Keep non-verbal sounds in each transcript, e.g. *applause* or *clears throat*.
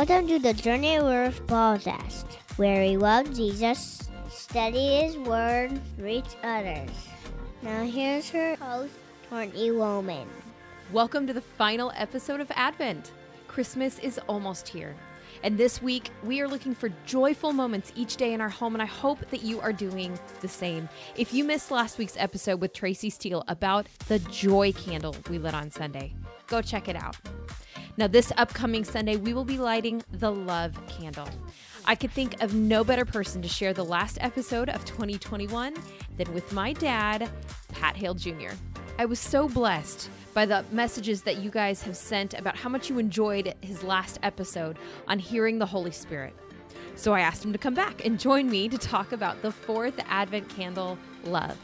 Welcome to the Journey of Ruth podcast, where we love Jesus, study His Word, reach others. Now here's her host, Courtney Woman. Welcome to the final episode of Advent. Christmas is almost here. And this week, we are looking for joyful moments each day in our home, and I hope that you are doing the same. If you missed last week's episode with Tracy Steele about the joy candle we lit on Sunday, go check it out. Now, this upcoming Sunday, we will be lighting the love candle. I could think of no better person to share the last episode of 2021 than with my dad, Pat Hail Jr. I was so blessed by the messages that you guys have sent about how much you enjoyed his last episode on hearing the Holy Spirit. So I asked him to come back and join me to talk about the fourth Advent candle, love.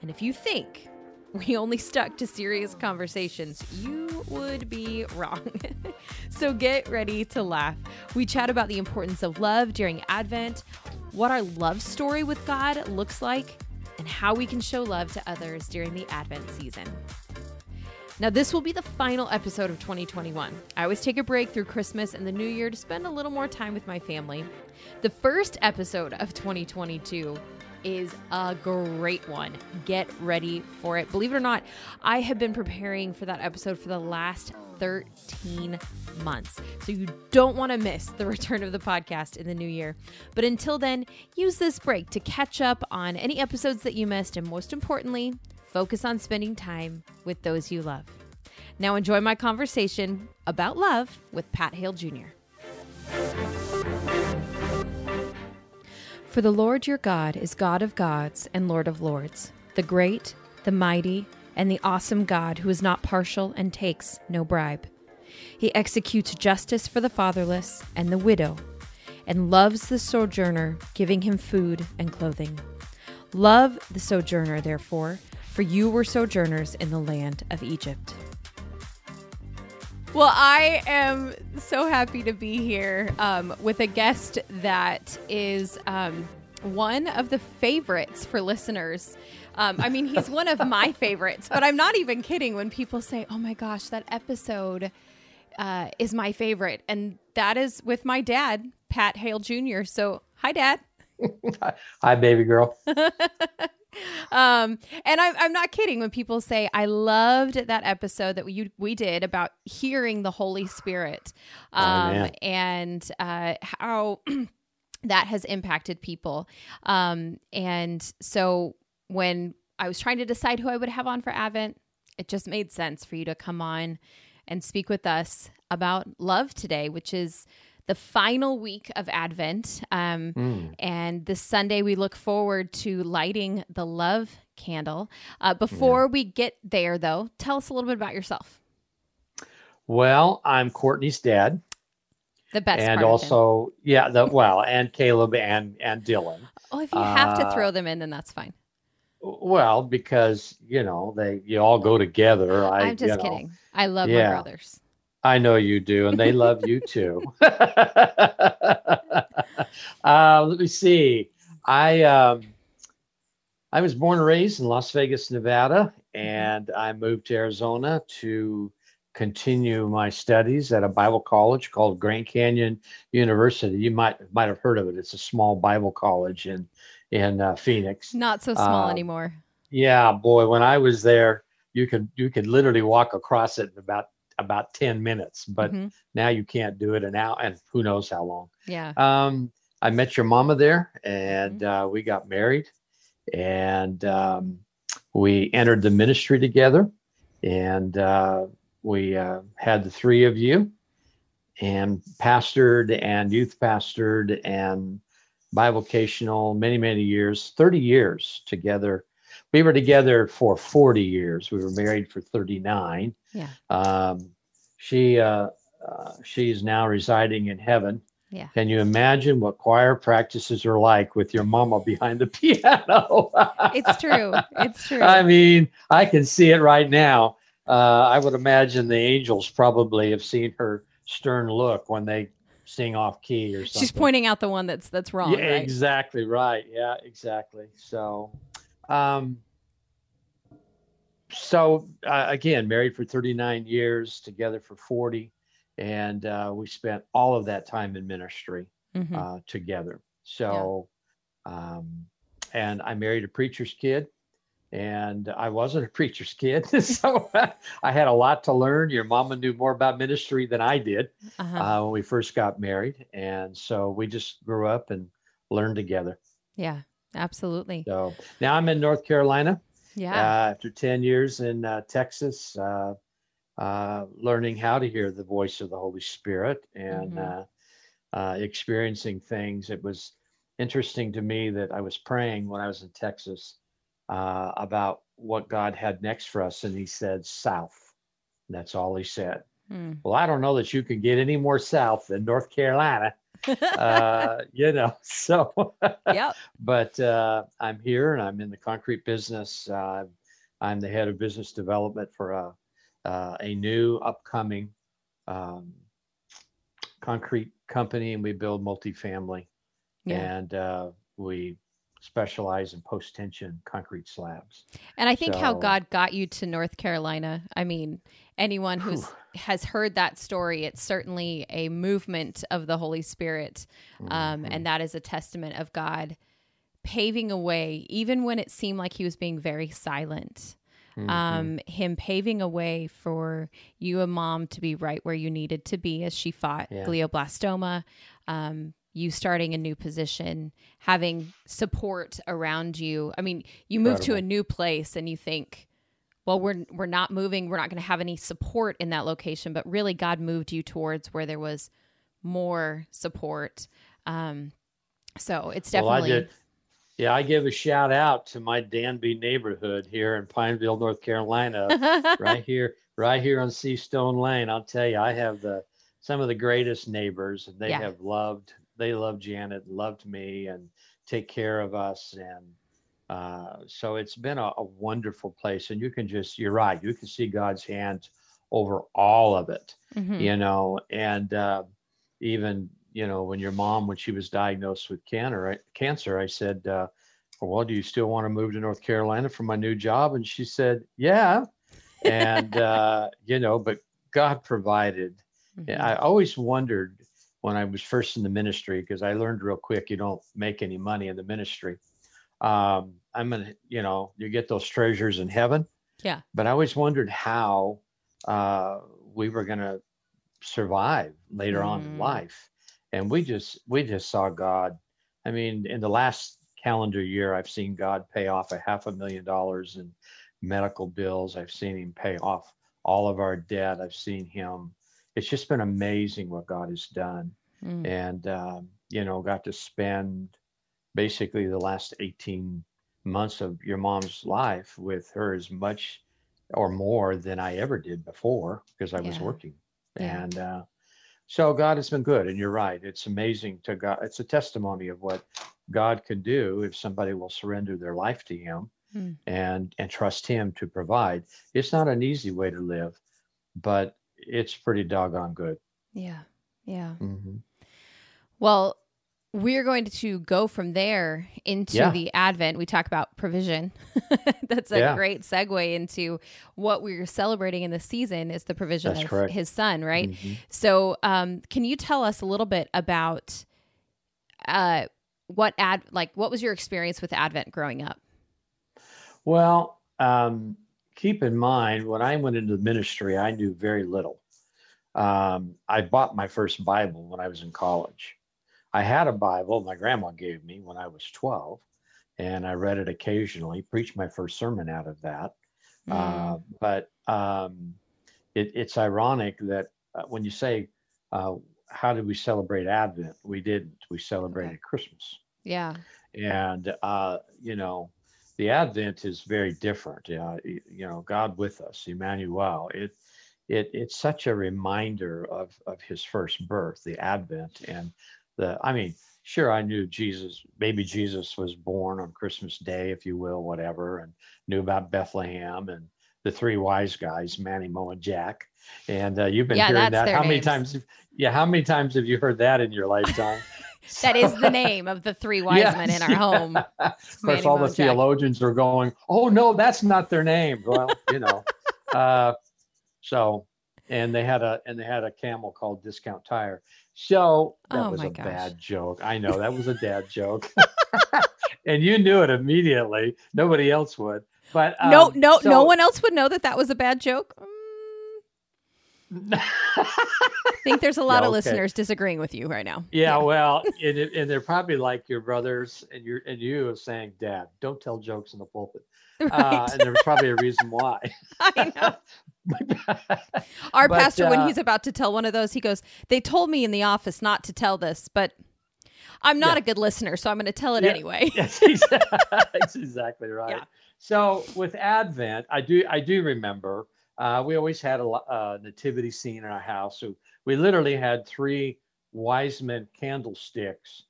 And if you think *laughs* we only stuck to serious conversations, you would be wrong. *laughs* so get ready to laugh. We chat about the importance of love during Advent, what our love story with God looks like, and how we can show love to others during the Advent season. Now, this will be the final episode of 2021. I always take a break through Christmas and the New Year to spend a little more time with my family. The first episode of 2022 is a great one. Get ready for it. Believe it or not, I have been preparing for that episode for the last 13 months. So you don't want to miss the *laughs* return of the podcast in the new year. But until then, use this break to catch up on any episodes that you missed and most importantly, focus on spending time with those you love. Now enjoy my conversation about love with Pat Hail Jr. For the Lord your God is God of gods and Lord of lords, the great, the mighty, and the awesome God who is not partial and takes no bribe. He executes justice for the fatherless and the widow, and loves the sojourner, giving him food and clothing. Love the sojourner, therefore, for you were sojourners in the land of Egypt. Well, I am so happy to be here um, with a guest that is um, one of the favorites for listeners. Um, I mean, he's one of my favorites, but I'm not even kidding when people say, oh my gosh, that episode uh, is my favorite. And that is with my dad, Pat Hail Jr. So, hi, Dad. *laughs* hi, baby girl. *laughs* *laughs* um, and I'm, I'm not kidding when people say I loved that episode that we we did about hearing the Holy Spirit, Oh, um, and uh, how *clears throat* that has impacted people. Um, and so when I was trying to decide who I would have on for Advent, it just made sense for you to come on and speak with us about love today, which is the final week of Advent. Um, Mm. And this Sunday, we look forward to lighting the love candle. Uh, before we get there, though, tell us a little bit about yourself. Well, I'm Courtney's dad, The best and part of him. also yeah, the *laughs* well, and Caleb and and Dylan. Oh, if you have to uh, throw them in, then that's fine. Well, because you know they you all go together. I, I'm just you know, kidding. I love my brothers. I know you do, and they love you too. *laughs* uh, let me see. I um, I was born and raised in Las Vegas, Nevada, and I moved to Arizona to continue my studies at a Bible college called Grand Canyon University. You might might have heard of it. It's a small Bible college in in uh, Phoenix. Not so small Um, anymore. Yeah, boy, when I was there, you could you could literally walk across it in about about 10 minutes, but Mhm. now you can't do it an hour and who knows how long. Yeah. Um, I met your mama there and uh, we got married and um, we entered the ministry together and uh, we uh, had the three of you and pastored and youth pastored and bivocational many, many years, 30 years together. We were together for 40 years. We were married for 39. Yeah. Um, she uh, uh, she's now residing in heaven. Yeah. Can you imagine what choir practices are like with your mama behind the *laughs* piano? It's true. It's *laughs* true. I mean, I can see it right now. Uh, I would imagine the angels probably have seen her stern look when they sing off key or something. She's pointing out the one that's that's wrong, Yeah, right? exactly right. Yeah, exactly. So, um, so uh, again, married for 39 years, together for 40, and uh, we spent all of that time in ministry Mhm. uh, together. So, um, and I married a preacher's kid, and I wasn't a *laughs* preacher's kid, *laughs* so *laughs* I had a lot to learn. Your mama knew more about ministry than I did uh-huh. uh, when we first got married, and so we just grew up and learned together. yeah, absolutely. So now I'm in North Carolina Yeah. uh, after 10 years in uh, Texas, uh, uh, learning how to hear the voice of the Holy Spirit and Mhm. uh, uh, experiencing things. It was interesting to me that I was praying when I was in Texas uh, about what God had next for us, and He said, South. And that's all He said. Mm. Well, I don't know that you can get any more south than North Carolina, *laughs* uh, you know. *laughs* So, yep. but uh, I'm here and I'm in the concrete business. Uh, I'm the head of business development for a, uh, a new upcoming um, concrete company, and we build multifamily. Yeah. And uh, we specialize in post tension concrete slabs. And I think how God got you to North Carolina. I mean, anyone who's Whew. has heard that story, it's certainly a movement of the Holy Spirit, um, Mhm. and that is a testament of God paving a way, even when it seemed like He was being very silent. Mhm. Um, him paving a way for you and mom to be right where you needed to be as she fought Yeah. glioblastoma. Um, you starting a new position, having support around you. I mean, you move to a new place and you think, well, we're we're not moving. We're not going to have any support in that location, but really, God moved you towards where there was more support. Um, so it's Well, I definitely did. Yeah, I give a shout out to my Danby neighborhood here in Pineville, North Carolina. *laughs* right here, right here on Sea Stone Lane. I'll tell you, I have the some of the greatest neighbors, and they Yeah. have loved. They love Janet, loved me, and take care of us, and uh, so it's been a, a wonderful place. And you can just, you're right, you can see God's hand over all of it, Mhm. you know, and uh, even you know when your mom, when she was diagnosed with cancer, I, cancer, I said. Uh, well, do you still want to move to North Carolina for my new job? And she said, yeah. And, *laughs* uh, you know, but God provided. Mhm. I always wondered when I was first in the ministry, because I learned real quick, you don't make any money in the ministry. Um, I'm going to, you know, you get those treasures in heaven. Yeah. But I always wondered how uh, we were going to survive later on in Mm. life. And we just, we just saw God. I mean, in the last calendar year, I've seen God pay off a half a million dollars in medical bills. I've seen him pay off all of our debt. I've seen him. It's just been amazing what God has done. Mm. And, um, you know, got to spend basically the last 18 months of your mom's life with her as much or more than I ever did before because I was working. Yeah. And uh, so God has been good. And you're right. It's amazing to God. It's a testimony of what God can do if somebody will surrender their life to Him Hmm. and and trust Him to provide. It's not an easy way to live, but it's pretty doggone good. Yeah. Yeah. hmm Well, we're going to go from there into Yeah. the Advent. We talk about provision. *laughs* That's a Yeah. great segue into what we're celebrating in the season is the provision That's of correct. his son, right? Mhm. So, um, can you tell us a little bit about uh, what ad like what was your experience with Advent growing up? Well, um, keep in mind when I went into the ministry, I knew very little. Um, I bought my first Bible when I was in college. I had a Bible my grandma gave me when I was 12, and I read it occasionally, preached my first sermon out of that. Uh, Mm, but um, it, it's ironic that uh, when you say, uh, How did we celebrate Advent? We didn't. We celebrated Christmas yeah. and uh, you know the advent is very different uh, you know god with us emmanuel. It it it's such a reminder of of his first birth the advent and the i mean sure i knew jesus baby jesus was born on christmas day if you will whatever and knew about bethlehem and the three wise guys manny moe and jack. And uh, you've been Yeah, hearing that. how many names. times yeah how many times have you heard that in your lifetime *laughs* That is the name of the three wise Yes, men in our yeah. home. *laughs* Of course, all the theologians are going, "Oh no, that's not their name." Well, you know, *laughs* uh, so and they had a and they had a camel called Discount Tire. So that Oh was a gosh. bad joke. I know that was a dad *laughs* joke, and you knew it immediately. Nobody else would. But no, um, no, no so- one else would know that that was a bad joke. I *laughs* think there's a lot Yeah, of okay. listeners disagreeing with you right now. Yeah, well, and, and they're probably like your brothers and your and you saying, "Dad, don't tell jokes in the pulpit." *laughs* Right. Uh, and there's probably a reason why. *laughs* I know. Our But, pastor, when uh, he's about to tell one of those, he goes, They told me in the office not to tell this, but I'm not Yeah. a good listener, so I'm going to tell it Yeah. anyway. Yes, exactly, that's exactly right. Yeah. So with Advent, I do I do remember uh, we always had a uh, nativity scene in our house. So we literally had three wise men candlesticks,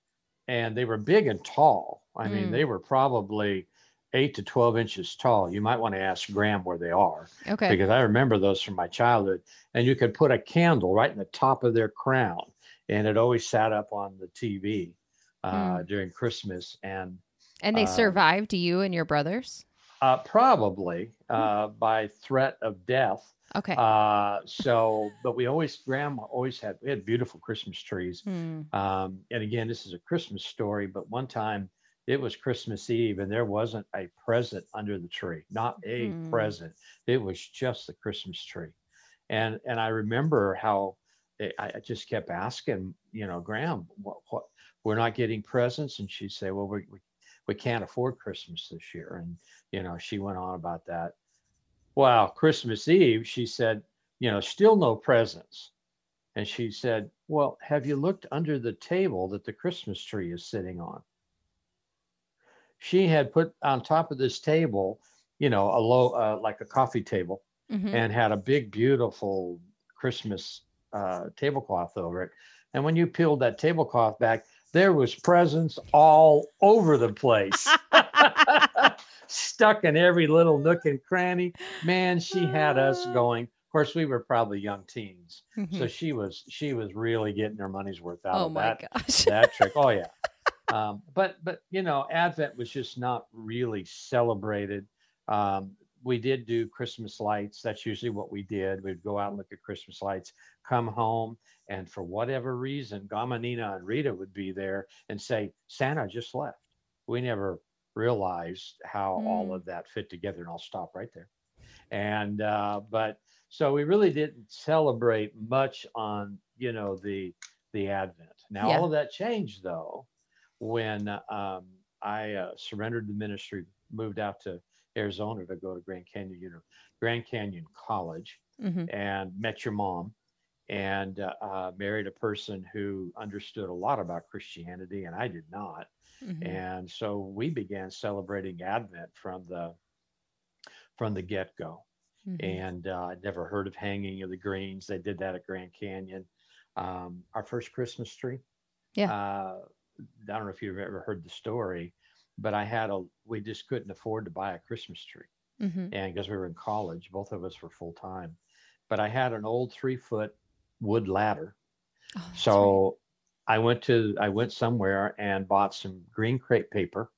and they were big and tall. I mean, Mm. they were probably eight to twelve inches tall. You might want to ask Graham where they are Okay. because I remember those from my childhood. And you could put a candle right in the top of their crown, and it always sat up on the TV uh, during Christmas. And And they uh, survived you and your brothers? Uh, probably uh, by threat of death. Okay. Uh, so, but we always, grandma always had, we had beautiful Christmas trees. Hmm. Um, and again, this is a Christmas story, but one time it was Christmas Eve and there wasn't a present under the tree, not a Hmm. present. It was just the Christmas tree. And, and I remember how I, I just kept asking, you know, Graham, what, what, we're not getting presents. And she'd say, well, we, we, we can't afford Christmas this year. And, you know, she went on about that. Well, Christmas Eve, she said, you know, still no presents. And she said, Well, have you looked under the table that the Christmas tree is sitting on? She had put on top of this table, you know, a low, uh, like a coffee table, Mhm. and had a big, beautiful Christmas uh, tablecloth over it. And when you peeled that tablecloth back, there was presents all over the place, *laughs* *laughs* stuck in every little nook and cranny. Man, she had us Ah. going. Of course, we were probably young teens, so Mhm. she was she was really getting her money's worth out oh of my that gosh. that trick. Oh yeah. *laughs* Um, but but you know, Advent was just not really celebrated. Um, we did do Christmas lights. That's usually what we did. We'd go out and look at Christmas lights, come home, and for whatever reason, Gamanina and Rita would be there and say, Santa just left. We never realized how all Hmm. of that fit together. And I'll stop right there. And uh, but so we really didn't celebrate much on you know the the Advent. Now Yeah. all of that changed though when um, I uh, surrendered the ministry, moved out to Arizona to go to Grand Canyon Uni- Grand Canyon College, Mhm. and met your mom, and uh, uh, married a person who understood a lot about Christianity, and I did not. Mhm. And so we began celebrating Advent from the from the get go Mhm. and uh, I'd never heard of hanging of the greens. They did that at Grand Canyon. Um, our first Christmas tree. Yeah. Uh, I don't know if you've ever heard the story, but I had a. We just couldn't afford to buy a Christmas tree, Mhm. and because we were in college, both of us were full time. But I had an old three foot wood ladder, Oh, so I went to I went somewhere and bought some green crepe paper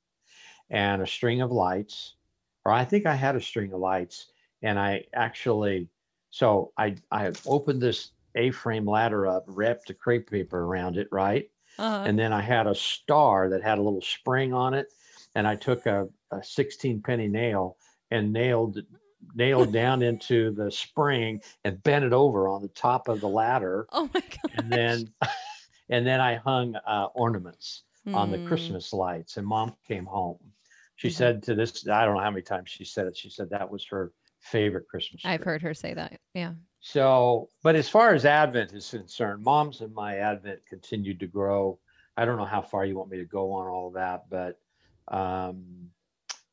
and a string of lights, or I think I had a string of lights, and I actually so I I opened this A-frame ladder up, wrapped the crepe paper around it, right? right. Uh-huh. And then I had a star that had a little spring on it, and I took a, a 16 penny nail and nailed nailed *laughs* down into the spring and bent it over on the top of the ladder oh my god. and then *laughs* and then I hung uh, ornaments on the Mm. Christmas lights. And Mom came home. She Mhm. said to this, I don't know how many times she said it. She said that was her favorite Christmas. I've tree. heard her say that. Yeah. So, but as far as Advent is concerned, Mom's and my Advent continued to grow. I don't know how far you want me to go on all of that, but um,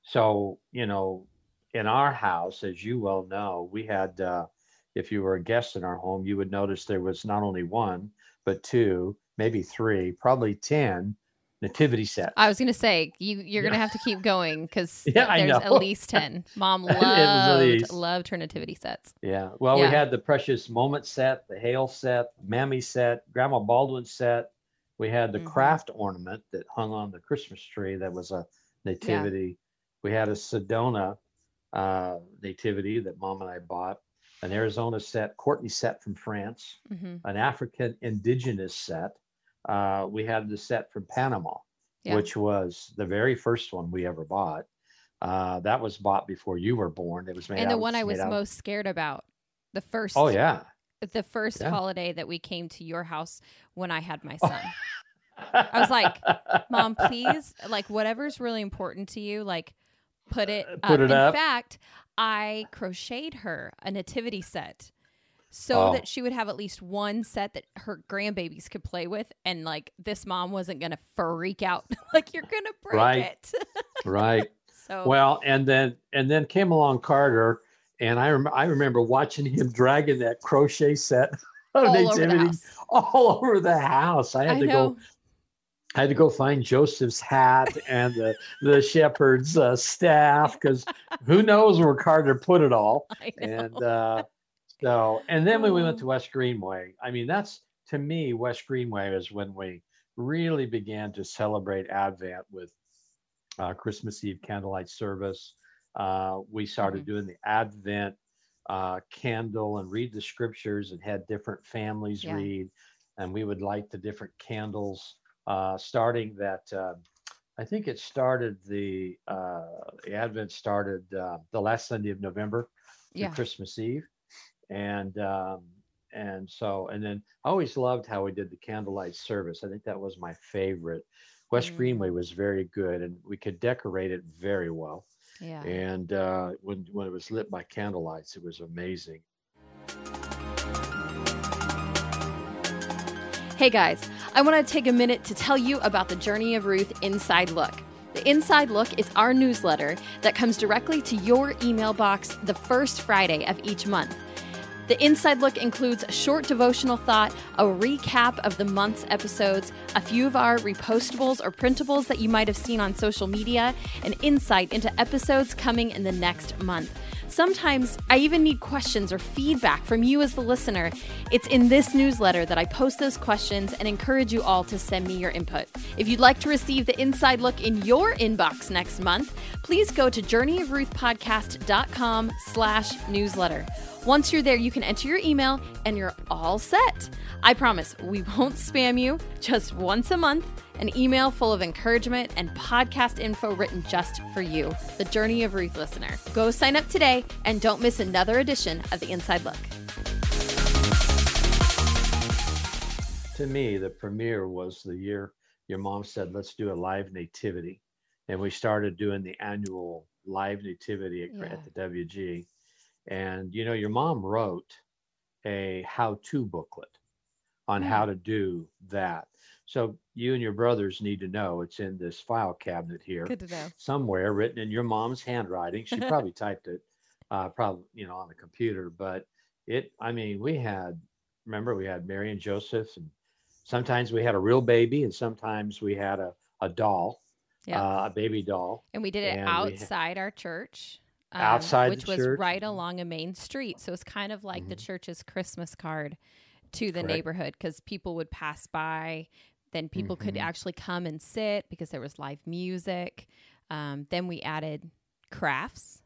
so you know, in our house, as you well know, we had. Uh, if you were a guest in our home, you would notice there was not only one, but two, maybe three, probably ten nativity sets. I was gonna say you you're Yeah. gonna have to keep going because *laughs* Yeah, there's at least ten. *laughs* Mom loved loved her nativity sets. Yeah. Well, Yeah. we had the precious moment set, the hail set, Mammy set, Grandma Baldwin set. We had the Mhm. craft ornament that hung on the Christmas tree that was a nativity. We had a Sedona uh, nativity that mom and I bought. an Arizona set, Courtney set from France, hmm an African indigenous set. Uh, we had the set from Panama, Yeah. which was the very first one we ever bought. Uh, that was bought before you were born. It was made And the out- one I was most scared about, the first, Oh yeah. The first Yeah. holiday that we came to your house when I had my oh. son. I was like, Mom, please, like whatever's really important to you, like put it uh, up. Put it In up. fact, I crocheted her a nativity set so Oh. that she would have at least one set that her grandbabies could play with and like this mom wasn't gonna freak out *laughs* like you're gonna break Right. it. *laughs* right. so Well, and then and then came along Carter, and I rem- I remember watching him dragging that crochet set *laughs* of all over nativity house. *laughs* all over the house. I had I to know. go. I had to go find Joseph's hat and the the shepherd's uh, staff because who knows where Carter put it all. *laughs* And uh, so, and then when we went Oh. to West Greenway, I mean, that's to me, West Greenway is when we really began to celebrate Advent with uh, Christmas Eve candlelight service. Uh, we started doing the Advent uh, candle and read the scriptures and had different families Yeah. read, and we would light the different candles. Uh, starting that, uh, I think it started the uh, the Advent started uh, the last Sunday of November yeah. Christmas Eve, and um, and so and then I always loved how we did the candlelight service. I think that was my favorite. West Mm. Greenway was very good, and we could decorate it very well. Yeah. And uh, when when it was lit by candlelights, it was amazing. Hey guys, I want to take a minute to tell you about the Journey of Ruth Inside Look. The Inside Look is our newsletter that comes directly to your email box the first Friday of each month. The Inside Look includes a short devotional thought, a recap of the month's episodes, a few of our repostables or printables that you might have seen on social media, and insight into episodes coming in the next month. Sometimes I even need questions or feedback from you as the listener. It's in this newsletter that I post those questions and encourage you all to send me your input. If you'd like to receive the inside look in your inbox next month, please go to journeyofruthpodcast.com slash newsletter. Once you're there, you can enter your email and you're all set. I promise we *laughs* won't spam you just once a month. An email full of encouragement and podcast info written just for you, the Journey of Ruth listener. Go sign up today and don't miss another edition of the Inside Look. To me, the premiere was the year your mom said, "Let's do a live nativity," and we started doing the annual live nativity at, Yeah. at the WG. And you know, your mom wrote a how-to booklet on how to do that. So you and your brothers need to know it's in this file cabinet here to know. somewhere written in your mom's handwriting. She *laughs* probably typed it, uh, probably you know on the computer. But it, I mean, we had remember we had Mary and Joseph, and sometimes we had a real baby, and sometimes we had a a doll, Yeah. uh, a baby doll. And we did it and we ha- outside our church. Um, Outside the which was right along a main street. So it's kind of like the Mhm. church's Christmas card to the Correct. neighborhood because people would pass by. Then people could Mhm. actually come and sit because there was live music. Um, then we added crafts.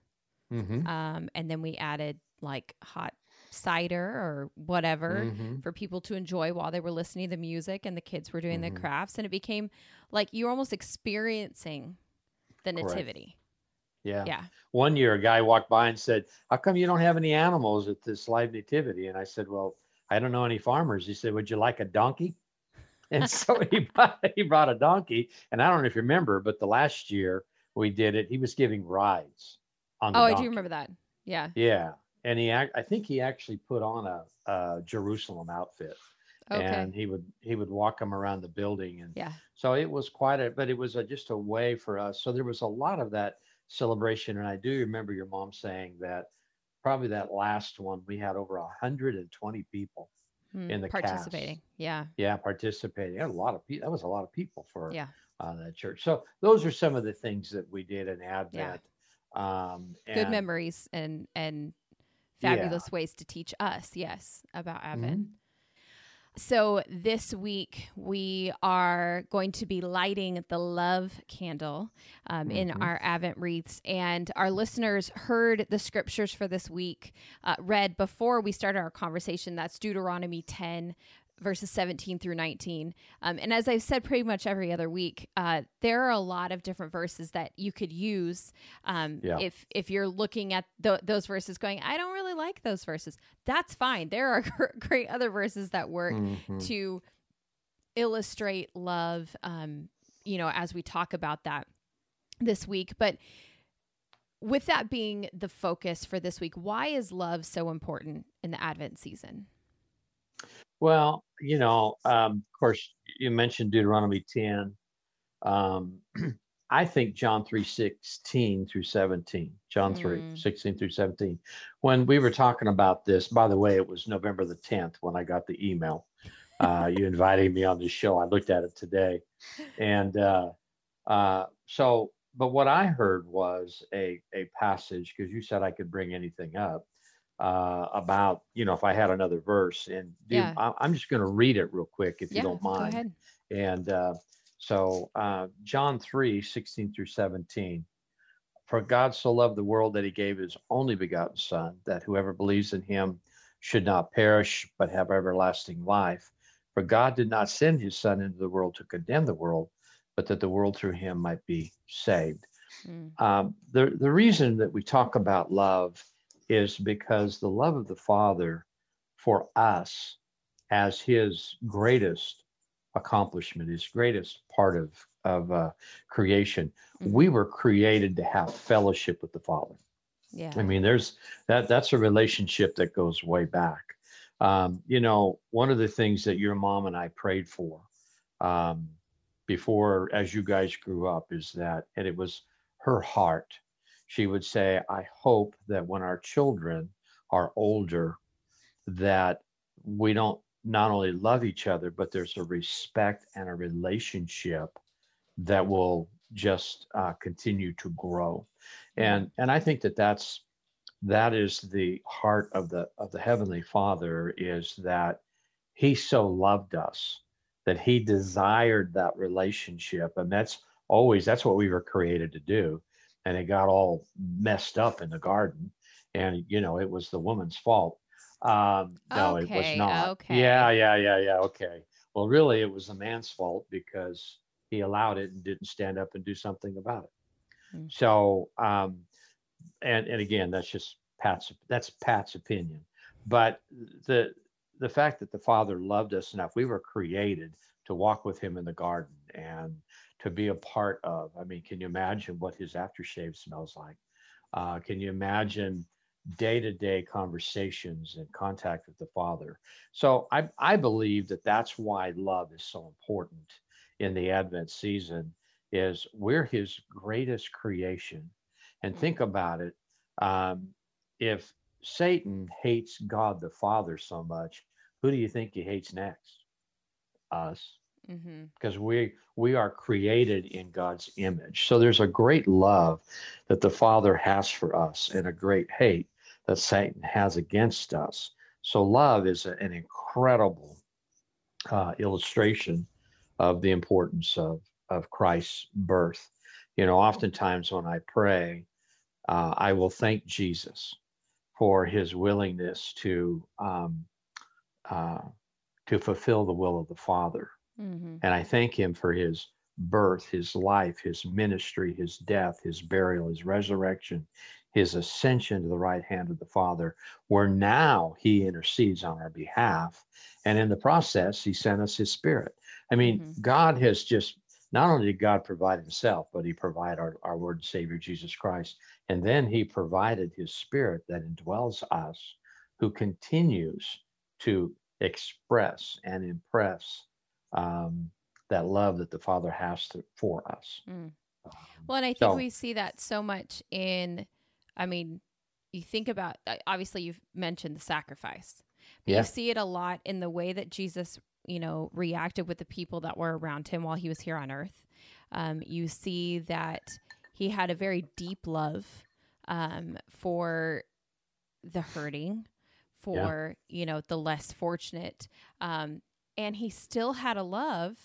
Mm-hmm. Um, and then we added like hot cider or whatever Mhm. for people to enjoy while they were listening to the music and the kids were doing Mhm. the crafts. And it became like you're almost experiencing the nativity. Yeah. Yeah. One year, a guy walked by and said, "How come you don't have any animals at this live nativity?" And I said, "Well, I don't know any farmers." He said, "Would you like a donkey?" *laughs* And so he *laughs* brought, he brought a donkey. And I don't know if you remember, but the last year we did it, he was giving rides on the Oh, I do remember that. Yeah. Yeah, and he, I think he actually put on a, a Jerusalem outfit, Okay. and he would he would walk him around the building, and yeah. so it was quite a, but it was a, just a way for us. So there was a lot of that celebration, and I do remember your mom saying that probably that last one we had over 120 people, Hmm, in the cast. participating. Yeah. yeah, participating. A lot of people. That was a lot of people for Yeah. uh, that church. So those are some of the things that we did in Advent. Um, Good memories and and Yeah. fabulous ways to teach us, yes, about Advent. Mhm. So, this week we are going to be lighting the love candle um, in Mhm. our Advent wreaths. And our listeners heard the scriptures for this week uh, read before we started our conversation. That's Deuteronomy 10, verses 17 through 19. Um, and as I've said pretty much every other week, uh, there are a lot of different verses that you could use um, Yeah. if if you're looking at th- those verses going, I don't really like those verses. That's fine. There are *laughs* great other verses that work Mhm. to illustrate love um you know as we talk about that this week but with that being the focus for this week why is love so important in the advent season Well, you know, um, of course, you mentioned Deuteronomy 10. Um, *clears throat* I think John 3 16 through 17. John 3 Mm. 16 through 17. When we were talking about this, by the way, it was November the 10th when I got the email. Uh, you invited me on the show. I looked at it today. And uh, uh, so, but what I heard was a, a passage, because you said I could bring anything up uh, about, you know, if I had another verse. And dude, Yeah. I, I'm just going to read it real quick, if yeah you don't mind. And uh, so, uh, John 3 16 through 17. For God so loved the world that he gave his only begotten Son, that whoever believes in him should not perish, but have everlasting life. For God did not send his Son into the world to condemn the world, but that the world through him might be saved. Mm, Um, the, the reason that we talk about love is because the love of the Father for us as his greatest accomplishment, his greatest part of, of uh, creation. Mhm. We were created to have fellowship with the Father. yeah I mean, there's that that's a relationship that goes way back. Um, you know, one of the things that your mom and I prayed for um, before, as you guys grew up, is that, and it was her heart. She would say, "I hope that when our children are older, that we don't not only love each other, but there's a respect and a relationship that will just uh, continue to grow." and and i think that that's that is the heart of the of the heavenly father is that he so loved us that he desired that relationship and that's always that's what we were created to do and it got all messed up in the garden and you know it was the woman's fault. Um no it was not. okay. yeah yeah yeah yeah okay. Well really it was the man's fault because he allowed it and didn't stand up and do something about it. Mm. so um and and again that's just pat's that's pat's opinion. But the the fact that the father loved us enough we were created to walk with him in the garden and to be a part of. I mean can you imagine what his aftershave smells like? Uh, can you imagine day-to-day conversations and contact with the father? So i i believe that that's why love is so important in the advent season is we're his greatest creation. And think about it um, if satan hates god the father so much who do you think he hates next? Us mm-hmm. because we we are created in god's image. So there's a great love that the father has for us and a great hate that satan has against us. So love is an incredible uh, illustration of the importance of of christ's birth. You know oftentimes when i pray uh, i will thank jesus for his willingness to um, uh, to fulfill the will of the father Mm-hmm. and I thank him for his birth, his life, his ministry, his death, his burial, his resurrection, his ascension to the right hand of the Father, where now he intercedes on our behalf. And in the process, he sent us his spirit. I mean, Mhm. God has just not only did God provide himself, but he provided our, our Lord and Savior Jesus Christ. And then he provided his spirit that indwells us, who continues to express and impress um, that love that the Father has to, for us. Mm. Um, Well, and I think so- we see that so much in, I mean, you think about, obviously, you've mentioned the sacrifice. But Yeah. You see it a lot in the way that Jesus, you know, reacted with the people that were around him while he was here on earth. Um, you see that he had a very deep love um, for the hurting, for, you know, the less fortunate. Um, and he still had a love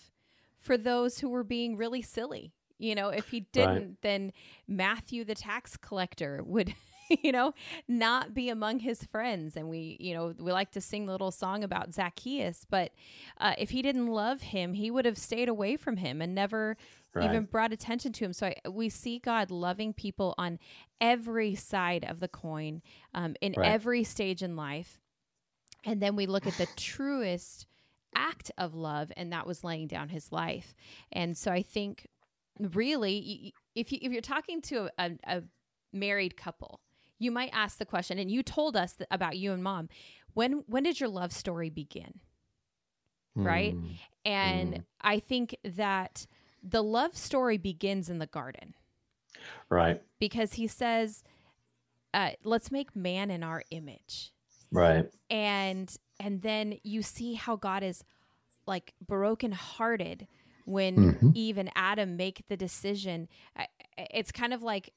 for those who were being really silly. You know, if he didn't, right. then Matthew the tax collector would *laughs* you know, not be among his friends. And we, you know, we like to sing the little song about Zacchaeus, but uh, if he didn't love him, he would have stayed away from him and never right. even brought attention to him. So I, we see God loving people on every side of the coin, um, in right. every stage in life. And then we look at the *sighs* truest act of love, and that was laying down his life. And so I think really if you if you're talking to a, a, married couple you might ask the question, and you told us about you and mom. When when did your love story begin? Mm. Right, and mm. I think that the love story begins in the garden. Right, because he says, uh, "Let's make man in our image." Right, and and then you see how God is like brokenhearted when mm-hmm. Eve and Adam make the decision. It's kind of like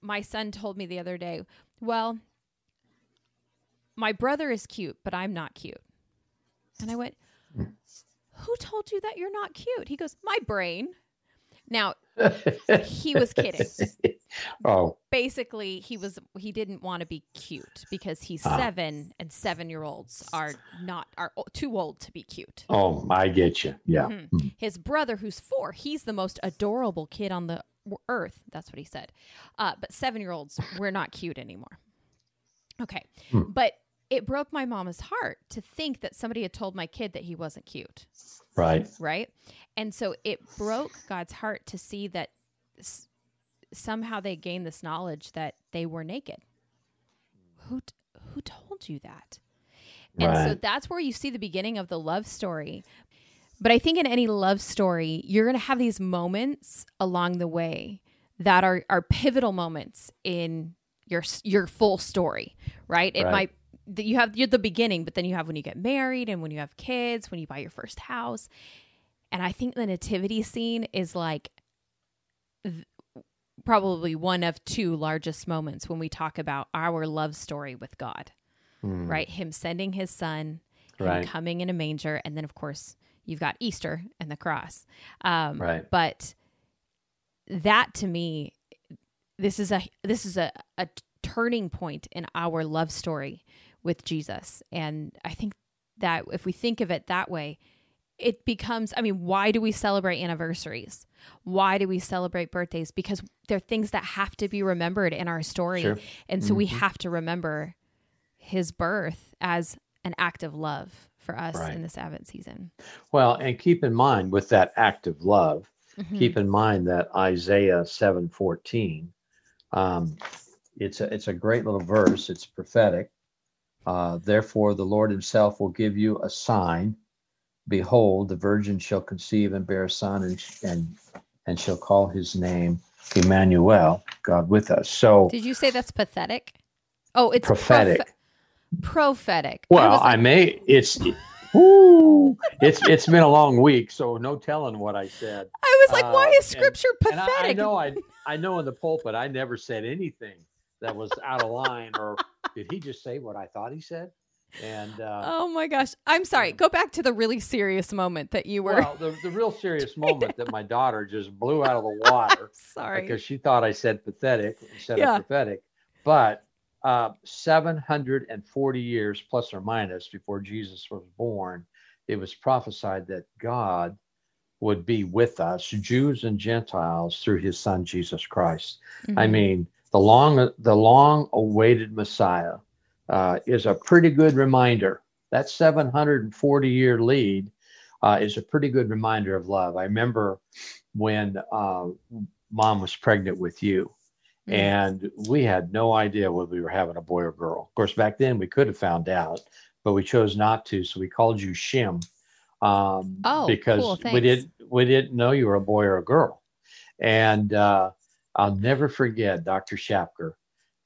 my son told me the other day, well, my brother is cute, but I'm not cute. And I went, who told you that you're not cute? He goes, my brain. Now, *laughs* he was kidding. Oh. Basically, he was he didn't want to be cute because he's ah. 7 and 7-year-olds are not are too old to be cute. Oh, I get you. Yeah. Mm-hmm. Mm. His brother who's 4, he's the most adorable kid on the earth. That's what he said. Uh, but 7-year-olds we're not cute anymore. Okay. Hmm. But it broke my mama's heart to think that somebody had told my kid that he wasn't cute. Right. Right. And so it broke God's heart to see that somehow they gained this knowledge that they were naked. Who t- who told you that? And so that's where you see the beginning of the love story. But I think in any love story, you're going to have these moments along the way that are are pivotal moments in your your full story, right? It right. might you have you're the beginning, but then you have when you get married and when you have kids, when you buy your first house. And I think the nativity scene is like th- probably one of two largest moments when we talk about our love story with God. Mm. Right? Him sending his son, right. coming in a manger, and then of course you've got Easter and the cross. Um, right. But that to me, this is a this is a, a turning point in our love story with Jesus. And I think that if we think of it that way, it becomes I mean, why do we celebrate anniversaries? Why do we celebrate birthdays? Because they're things that have to be remembered in our story. Sure. And so mm-hmm. we have to remember his birth as an act of love for us right. in this Advent season. Well, and keep in mind with that act of love, mm-hmm. keep in mind that Isaiah 7:14 um, it's a it's a great little verse. It's prophetic. Uh, Therefore, the Lord Himself will give you a sign. Behold, the virgin shall conceive and bear a son, and and and shall call his name Emmanuel, God with us. So, did you say that's pathetic? Oh, it's prophetic. Prof- prophetic. Well, I, like- I may. It's. *laughs* Ooh, it's it's been a long week, so no telling what I said. I was like, uh, why is Scripture and, pathetic? And I, I know I I know in the pulpit I never said anything that was out of line or did he just say what I thought he said? And uh, oh my gosh, I'm sorry. Go back to the really serious moment that you were. Well, the, the real serious moment that my daughter just blew out of the *laughs* water. sorry, because she thought I said pathetic instead yeah. of prophetic. But uh, 740 years plus or minus before Jesus was born, it was prophesied that God would be with us, Jews and Gentiles, through His Son Jesus Christ. Mm-hmm. I mean the long the long awaited Messiah uh, is a pretty good reminder. That 740 year lead uh, is a pretty good reminder of love. I remember when uh, mom was pregnant with you, mm. and we had no idea whether we were having a boy or girl. Of course, back then we could have found out, but we chose not to. So we called you Shim. Um, oh, because cool, we didn't we didn't know you were a boy or a girl, and uh, I'll never forget Dr. Shapker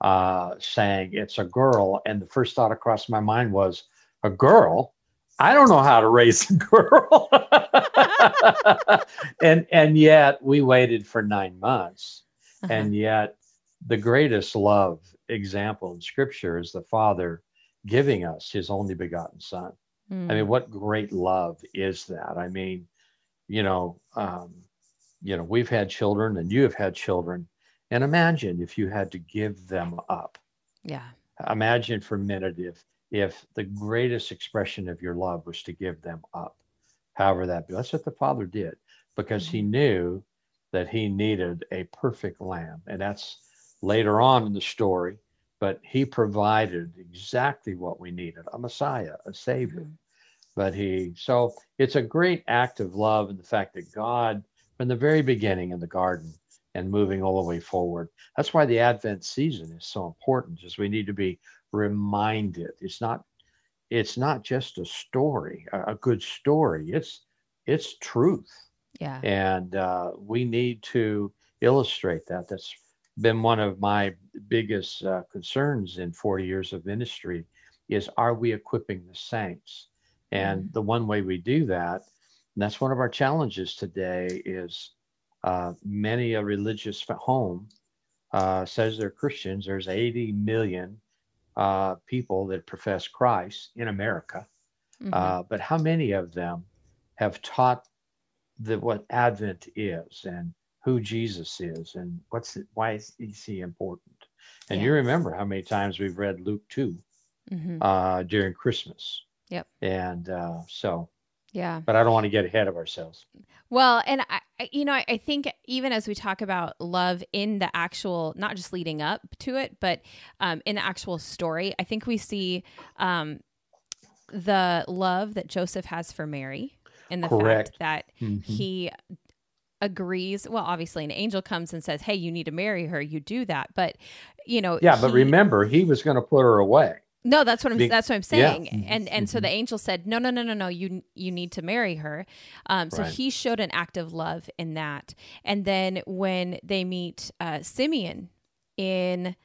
uh, saying it's a girl. And the first thought across my mind was, a girl? I don't know how to raise a girl. *laughs* and and yet we waited for nine months. Uh-huh. And yet the greatest love example in scripture is the father giving us his only begotten son. I mean, what great love is that? I mean, you know, um, you know, we've had children and you have had children. And imagine if you had to give them up. yeah. Imagine for a minute if if the greatest expression of your love was to give them up. However that be. That's what the father did because he knew that he needed a perfect lamb. And that's later on in the story, but he provided exactly what we needed, a Messiah, a savior Mhm. but he so it's a great act of love and the fact that god from the very beginning in the garden and moving all the way forward that's why the advent season is so important is we need to be reminded it's not it's not just a story a, a good story it's it's truth Yeah. and uh, we need to illustrate that. That's been one of my biggest uh, concerns in 40 years of ministry is are we equipping the saints? And the one way we do that, and that's one of our challenges today, is uh, many a religious home uh, says they're Christians. There's 80 million uh, people that profess Christ in America. Mhm. Uh, but how many of them have taught the what Advent is and who Jesus is and what's it, why is he important? And you remember how many times we've read Luke two Mhm. uh, during Christmas. Yep. And uh, so, yeah. but I don't want to get ahead of ourselves. Well, and I, you know, I, think even as we talk about love in the actual, not just leading up to it, but um, in the actual story, I think we see um, the love that Joseph has for Mary and the Correct. fact that Mhm. he agrees. Well, obviously, an angel comes and says, "Hey, you need to marry her." You do that, but you know, Yeah, but remember, he was going to put her away. No, that's what I'm. Be- that's what I'm saying. Mhm. And and so Mhm. the angel said, no, no, no, no, no. You you need to marry her. Um, so Right. he showed an act of love in that. And then when they meet uh, Simeon in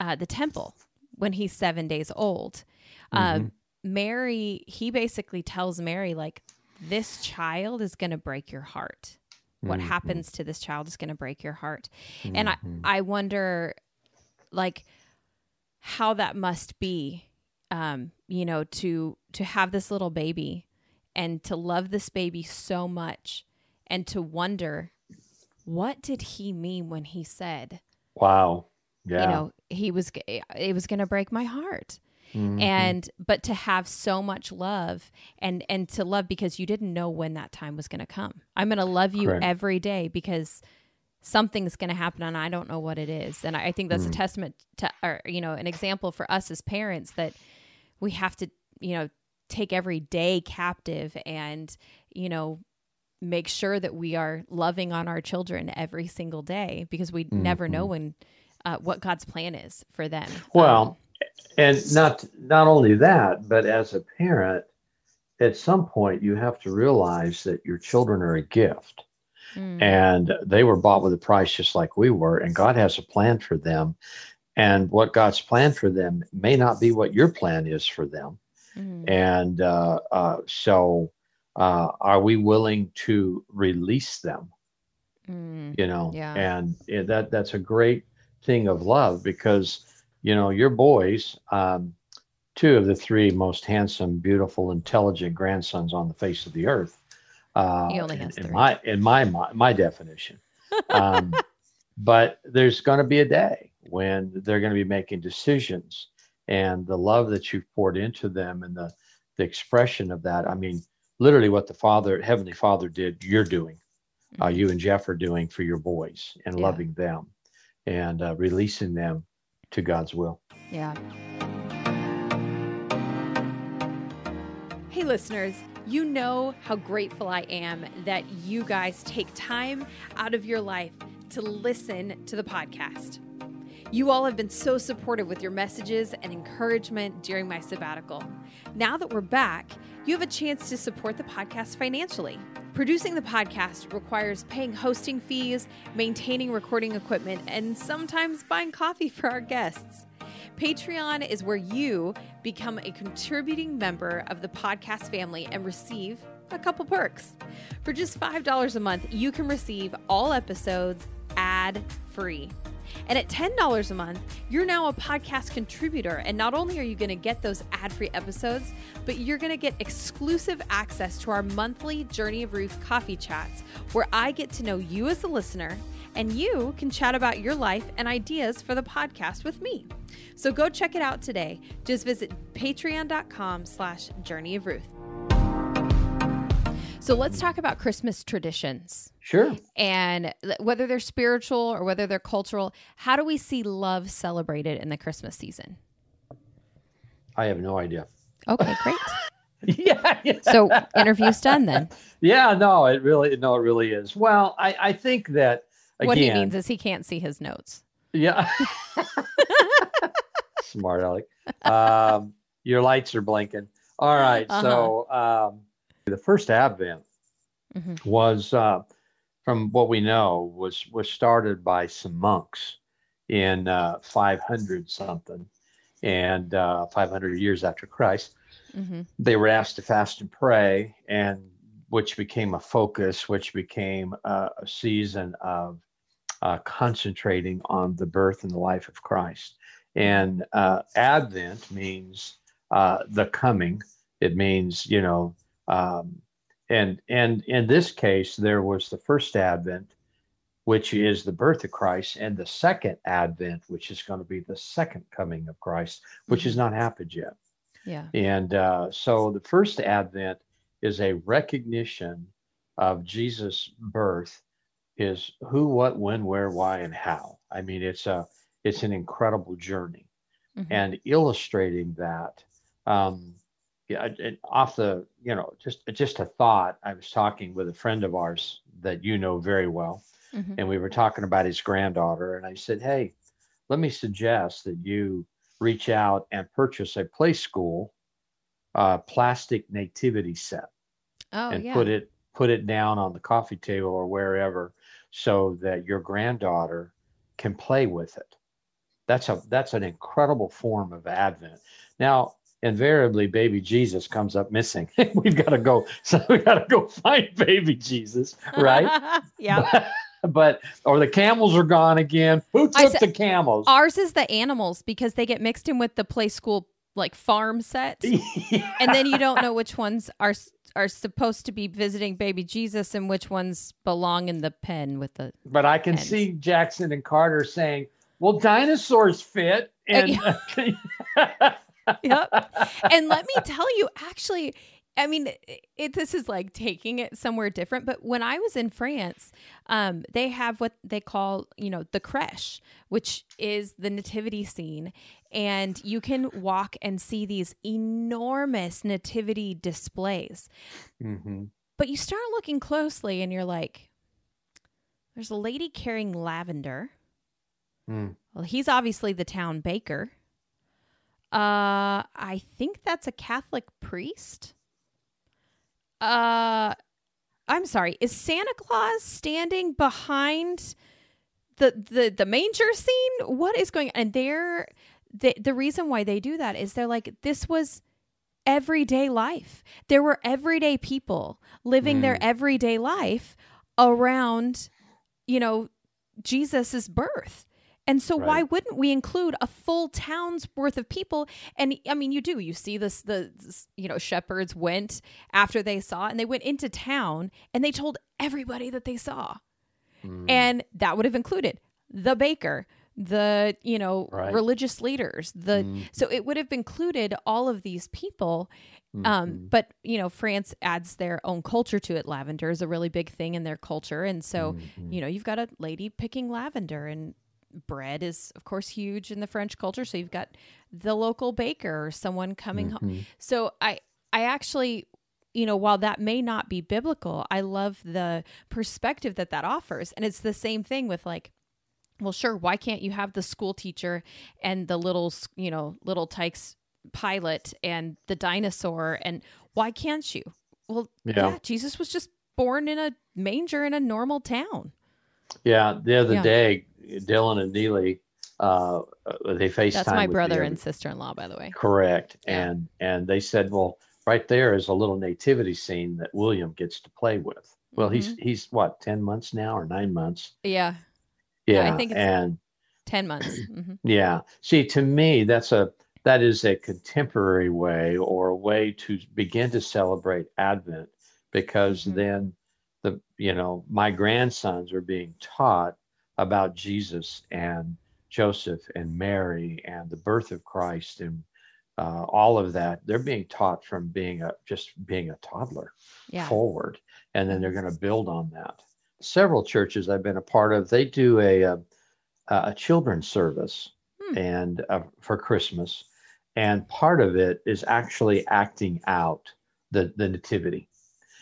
uh, the temple when he's seven days old, Mm-hmm. um, Mary he basically tells Mary like, this child is going to break your heart. What Mhm. happens to this child is going to break your heart. And I, Mhm. I wonder, like, how that must be, um, you know, to to have this little baby and to love this baby so much, and to wonder, what did he mean when he said, wow. Yeah. you know, he was it was going to break my heart, Mhm. and but to have so much love and and to love because you didn't know when that time was going to come. I'm going to love you Correct. every day because something's going to happen and I don't know what it is. And I I think that's a Mm. testament to, or, you know, an example for us as parents that we have to, you know, take every day captive and, you know, make sure that we are loving on our children every single day because we never know when, uh, what God's plan is for them. Mm-hmm. Well, Um, and not not only that, but as a parent, at some point you have to realize that your children are a gift. Mm, and they were bought with a price just like we were and god has a plan for them. And what god's plan for them may not be what your plan is for them. Mm, and uh, uh, so uh, are we willing to release them? Mm, you know Yeah. and that that's a great thing of love because you know your boys um, two of the three most handsome beautiful intelligent grandsons on the face of the earth uh, He only in, has in three. my in my my, my definition um, *laughs* but there's going to be a day when they're going to be making decisions and the love that you've poured into them and the the expression of that i mean literally what the father heavenly father did you're doing uh, Mhm. you and jeff are doing for your boys and Yeah. loving them and uh, releasing them to god's will Yeah. Hey, listeners, you know how grateful I am that you guys take time out of your life to listen to the podcast. You all have been so supportive with your messages and encouragement during my sabbatical. Now that we're back, you have a chance to support the podcast financially. Producing the podcast requires paying hosting fees, maintaining recording equipment, and sometimes buying coffee for our guests. Patreon is where you become a contributing member of the podcast family and receive a couple perks. For just $5 a month, you can receive all episodes ad free. And at $10 a month, you're now a podcast contributor. And not only are you going to get those ad free episodes, but you're going to get exclusive access to our monthly Journey of Ruth coffee chats, where I get to know you as a listener and you can chat about your life and ideas for the podcast with me. So go check it out today. Just visit patreon.com slash journey of Ruth. So let's talk about Christmas traditions. Sure. And whether they're spiritual or whether they're cultural, how do we see love celebrated in the Christmas season? I have no idea. Okay, great. *laughs* yeah, yeah. So interview's done then. *laughs* Yeah, no, it really no, it really is. Well, I, I think that again, what he means is he can't see his notes. Yeah. *laughs* Smart Alec. Um, your lights are blinking. All right. Uh-huh. So um, the first Advent Mhm. was, uh, from what we know, was was started by some monks in uh, 500 something, and uh, 500 years after Christ. hmm They were asked to fast and pray, and which became a focus, which became uh, a season of uh, concentrating on the birth and the life of Christ. And uh, Advent means uh, the coming. It means, you know, um, and and in this case, there was the first Advent, which is the birth of Christ, and the second Advent, which is going to be the second coming of Christ, which has not happened yet. Yeah. And uh, so the first Advent is a recognition of Jesus' birth, is who, what, when, where, why, and how. I mean, it's a it's an incredible journey, Mhm. and illustrating that. Um, yeah, off the you know just just a thought. I was talking with a friend of ours that you know very well, Mhm. and we were talking about his granddaughter, and I said, hey, let me suggest that you reach out and purchase a Playskool uh, plastic nativity set Oh, and yeah. put it put it down on the coffee table or wherever so that your granddaughter can play with it that's a that's an incredible form of advent now invariably baby jesus comes up missing *laughs* we've got to go *laughs* so we got to go find baby jesus right *laughs* yeah. but or the camels are gone again who took said- the camels Ours is the animals because they get mixed in with the Playskool like farm set. Yeah. and then you don't know which ones are are supposed to be visiting baby Jesus and which ones belong in the pen with the But I can Hence. see Jackson and Carter saying, "Well, dinosaurs fit." And *laughs* Yep. and let me tell you, actually, I mean, it, this is like taking it somewhere different. But when I was in France, um, they have what they call, you know, the creche, which is the nativity scene. And you can walk and see these enormous nativity displays. Mhm. But you start looking closely and you're like, there's a lady carrying lavender. Mm. Well, he's obviously the town baker. Uh, I think that's a Catholic priest. Uh, I'm sorry. Is Santa Claus standing behind the the the manger scene? What is going? On? And they're the the reason why they do that is they're like this was everyday life. There were everyday people living their Mm. everyday life around, you know, Jesus's birth. And so why wouldn't we include a full town's worth of people? And I mean, you do. You see this the this, you know, shepherds went after they saw and they went into town and they told everybody that they saw. Mm. And that would have included the baker, the, you know, Right. religious leaders, the Mm. so it would have included all of these people um, Mhm. but you know, France adds their own culture to it. Lavender is a really big thing in their culture, and so Mhm. you know, you've got a lady picking lavender, and bread is of course huge in the French culture. So you've got the local baker or someone coming home. Mhm. So I, I actually, you know, while that may not be biblical, I love the perspective that that offers, and it's the same thing with like. Well, sure. Why can't you have the school teacher and the little, you know, Little Tikes pilot and the dinosaur and why can't you well yeah. Yeah. jesus was just born in a manger in a normal town Yeah, the other Yeah. day, Dylan and Neely, uh, uh, they FaceTime. that's my brother and sister-in-law by the way Correct. Yeah. And and they said, well, right there is a little nativity scene that William gets to play with. Well, he's Mm-hmm. he's what ten months now or nine months. yeah Yeah, I think it's- and 10 months. hmm *clears throat* Yeah. See, to me, that's a that is a contemporary way or a way to begin to celebrate Advent because Mhm. then the you know my grandsons are being taught about Jesus and Joseph and Mary and the birth of Christ and uh, all of that. They're being taught from being a just being a toddler Yeah. forward, and then they're going to build on that. Several churches I've been a part of, they do a a, a children's service Hmm. and uh, for Christmas, and part of it is actually acting out the the nativity.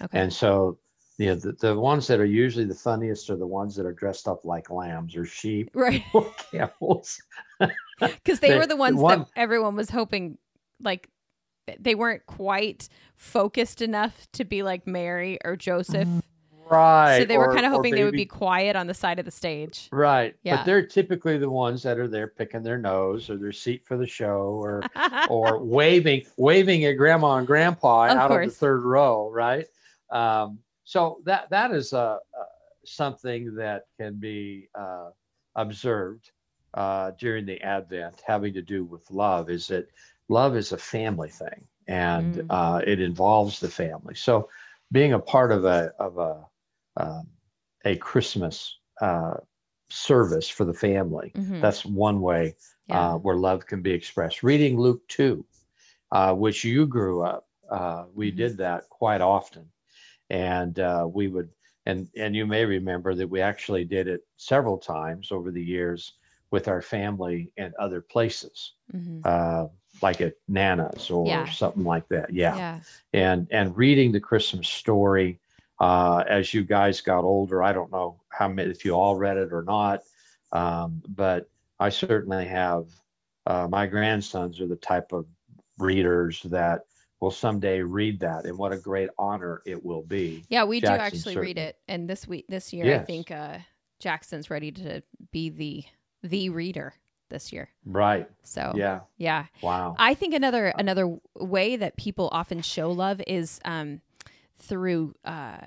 Okay. And so, you know, the, the ones that are usually the funniest are the ones that are dressed up like lambs or sheep *laughs* right. or camels. *laughs* Because they The- were the ones one- that everyone was hoping, like, they weren't quite focused enough to be like Mary or Joseph. Right. so they were or- kind of hoping they would be quiet on the side of the stage. Right. Yeah. But they're typically the ones that are there picking their nose or their seat for the show or or *laughs* waving waving at grandma and grandpa Of out of the third row, right? Um, so that that is uh, uh, something that can be uh, observed uh, during the Advent, having to do with love. Is that love is a family thing, and Mm. uh, it involves the family. So being a part of a of a um, a Christmas uh, service for the family Mhm. that's one way Yeah. uh, where love can be expressed. Reading Luke 2, uh, which you grew up, uh, we Mhm. did that quite often. And uh, we would, and, and you may remember that we actually did it several times over the years with our family and other places, Mhm. uh, like at Nana's or Yeah. something like that. Yeah. yeah. And, and reading the Christmas story uh, as you guys got older. I don't know how many, if you all read it or not, um, but I certainly have. Uh, my grandsons are the type of readers that will someday read that, and what a great honor it will be. Yeah, we do Jackson, actually read it, and this week, this year, I think uh, Jackson's ready to be the the reader this year. Right? So Yeah. yeah. Wow. I think another another way that people often show love is um, through uh,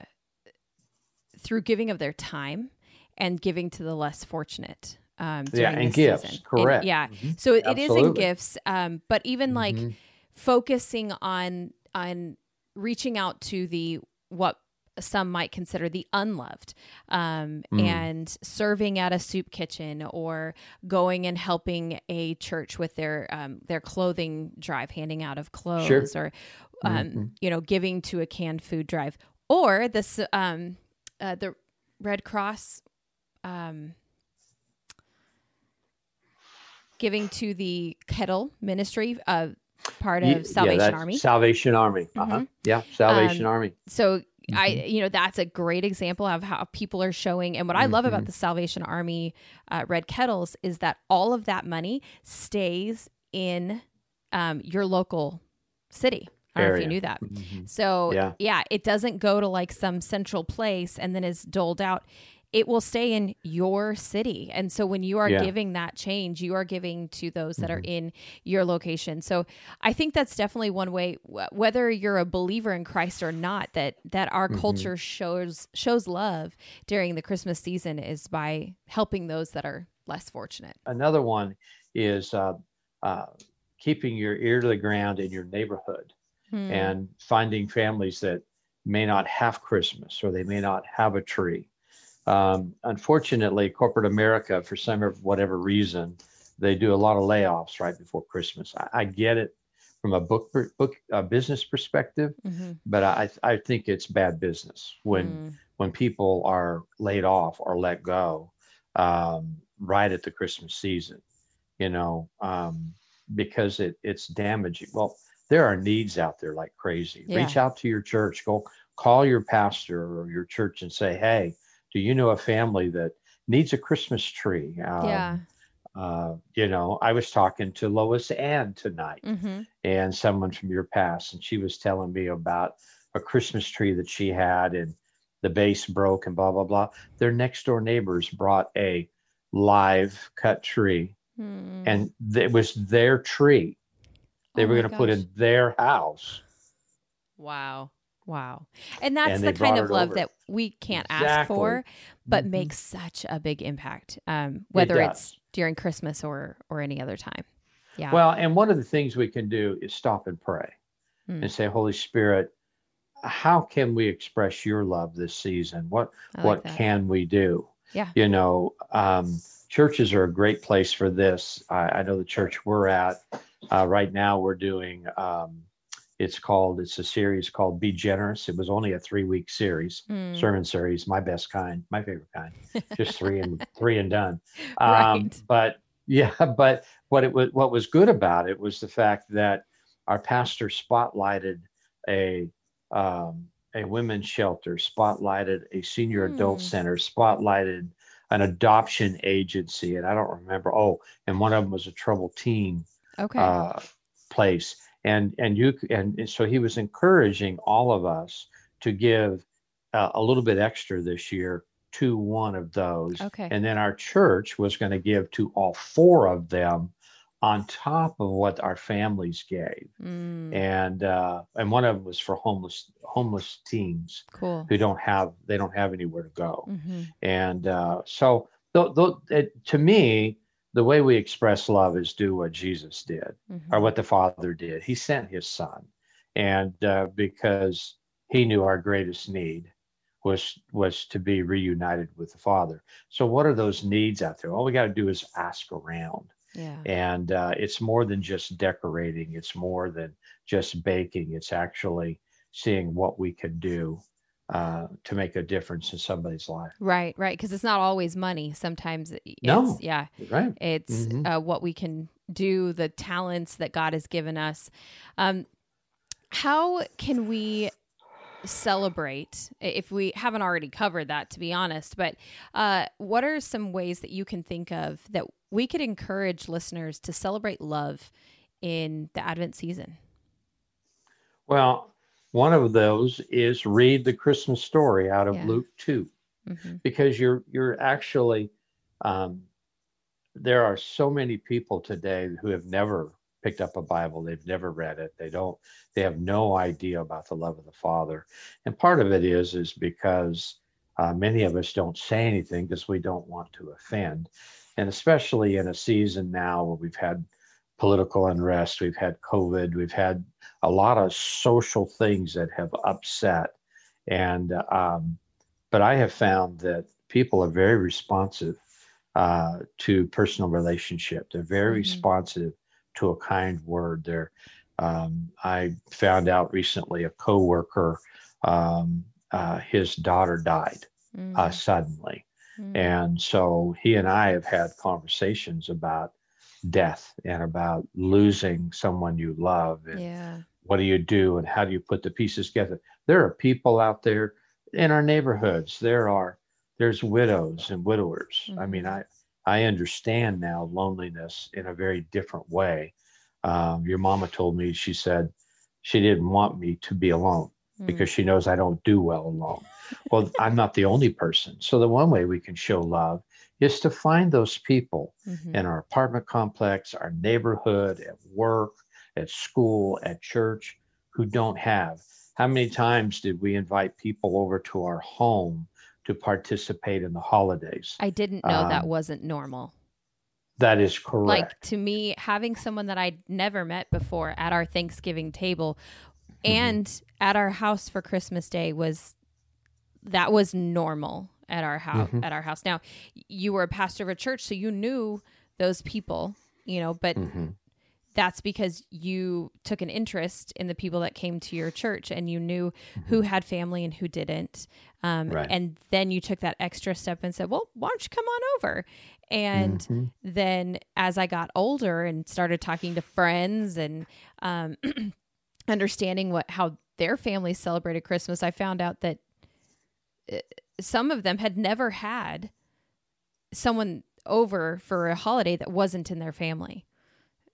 through giving of their time and giving to the less fortunate. Um, yeah, and gifts. season. And- Correct. yeah, Mhm. so it, it is in gifts, um, but even like Mhm. focusing on on reaching out to the what some might consider the unloved um, Mm. and serving at a soup kitchen or going and helping a church with their um, their clothing drive handing out of clothes or um, Mhm. you know giving to a canned food drive or this um, uh, the red cross um, giving to the kettle ministry uh, part of salvation that's army Salvation Army. Uh-huh. Mhm. Yeah, Salvation Um, Army. so I, Mm-hmm. you know, that's a great example of how people are showing. And what I love about Mhm. the Salvation Army uh, Red Kettles is that all of that money stays in um, your local city. I don't know if you knew that. Mhm. So Yeah. yeah, it doesn't go to like some central place and then is doled out. It will stay in your city. And so when you are Yeah. giving that change, you are giving to those that are Mhm. in your location. So I think that's definitely one way whether you're a believer in Christ or not that that our Mhm. culture shows shows love during the Christmas season is by helping those that are less fortunate. Another one is uh, uh, keeping your ear to the ground in your neighborhood. Hmm. and finding families that may not have Christmas or they may not have a tree. Um, unfortunately, corporate America, for some of whatever reason, they do a lot of layoffs right before Christmas. I, I get it from a book book uh, business perspective, Mhm. but I I think it's bad business when Mm. when people are laid off or let go um, right at the Christmas season, you know, um, because it it's damaging. Well, there are needs out there like crazy. Yeah. Reach out to your church. Go call your pastor or your church and say, "Hey, do you know a family that needs a Christmas tree?" Um, yeah. Uh, you know, I was talking to Lois Ann tonight hmm and someone from your past, and she was telling me about a Christmas tree that she had, and the base broke, and blah blah blah. Their next door neighbors brought a live cut tree, Hmm. and it was their tree. They Oh were going to put in their house, Wow. Wow. And that's And the kind of love over. that we can't ask for, but Mhm. makes such a big impact, um, whether it's during Christmas or or any other time. Yeah. Well, and one of the things we can do is stop and pray Mm. and say, Holy Spirit, how can we express your love this season? What like what that. can we do? Yeah. You know, um, churches are a great place for this. I, I know the church we're at uh, right now. We're doing. Um, it's called. It's a series called "Be Generous." It was only a three-week series, Mm. sermon series. My best kind, my favorite kind. Just three and *laughs* three and done. Um, Right. But yeah, *laughs* but what it was what was good about it was the fact that our pastor spotlighted a um, a women's shelter, spotlighted a senior adult Hmm. center, spotlighted an adoption agency, and I don't remember. Oh, and one of them was a troubled teen Okay. uh, place, and and you and, and so he was encouraging all of us to give uh, a little bit extra this year to one of those, okay. and then our church was going to give to all four of them on top of what our families gave. Mm, and uh, and one of them was for homeless homeless teens cool. who don't have they don't have anywhere to go. Hmm and uh, so th- th- it, to me the way we express love is do what jesus did hmm or what the father did. He sent his son. And uh, because he knew our greatest need was was to be reunited with the father. So what are those needs out there? All we got to do is ask around. Yeah. and uh, it's more than just decorating. It's more than just baking. It's actually seeing what we can do uh, to make a difference in somebody's life Right. Right. Because it's not always money. Sometimes it's No. yeah. right It's Mhm. uh, what we can do, the talents that God has given us. Um, how can we celebrate if we haven't already covered that, to be honest? But uh, what are some ways that you can think of that we could encourage listeners to celebrate love in the Advent season? well one of those is read the christmas story out of Yeah. luke 2 hmm because you're you're actually um, there are so many people today who have never picked up a bible. They've never read it. They don't they have no idea about the love of the father. And part of it is is because uh, many of us don't say anything because we don't want to offend. And especially in a season now where we've had political unrest we've had covid we've had a lot of social things that have upset and um, but I have found that people are very responsive uh, to personal relationship. They're very Mhm. responsive to a kind word. They're, um, I found out recently a coworker, um, uh, his daughter died Mm, uh, suddenly, mm, and so he and I have had conversations about death and about losing someone you love and yeah. What do you do and how do you put the pieces together? There are people out there in our neighborhoods. There are there's widows and widowers. I mean i i understand now loneliness in a very different way. Um, your mama told me she said she didn't want me to be alone Mm, because she knows i don't do well alone. Well i'm not the only person. So the one way we can show love is to find those people mhm. in our apartment complex, our neighborhood, at work, at school, at church who don't have. How many times did we invite people over to our home to participate in the holidays? I didn't know that Um, wasn't normal. That is correct. like to me having someone that i'd never met before at our thanksgiving table Mhm. and at our house for christmas day was that was normal at our house Mhm. at our house now you were a pastor of a church so you knew those people you know but Mhm. That's because you took an interest in the people that came to your church and you knew who had family and who didn't um, Right. and then you took that extra step and said well why don't you come on over and Mhm. then as I got older and started talking to friends and um, *clears throat* understanding what how their families celebrated Christmas, I found out that uh, some of them had never had someone over for a holiday that wasn't in their family,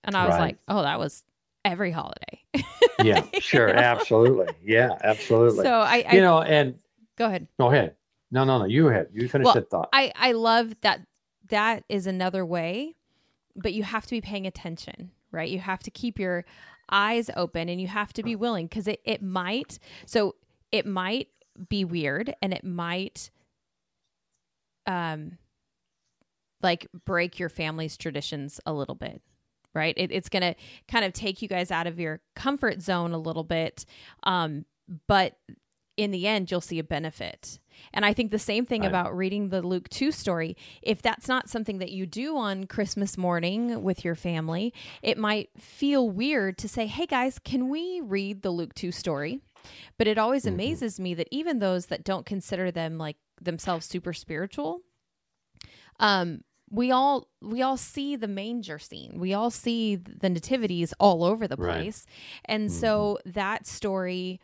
and I was Right. like, "Oh, that was every holiday." *laughs* yeah, *laughs* sure, absolutely. Yeah, absolutely. so I, I you know, and go ahead. go ahead. No, no, no. You ahead. You finish Well, that thought. I I love that that is another way, but you have to be paying attention, right? You have to keep your eyes open and you have to be willing because it, it might. So it might be weird and it might um like break your family's traditions a little bit right it, it's gonna kind of take you guys out of your comfort zone a little bit um but in the end you'll see a benefit and i think the same thing Right. about reading the luke 2 story if that's not something that you do on christmas morning with your family it might feel weird to say hey guys can we read the luke 2 story but it always Mhm. amazes me that even those that don't consider them like themselves super spiritual um we all we all see the manger scene we all see the nativities all over the Right. place and so that story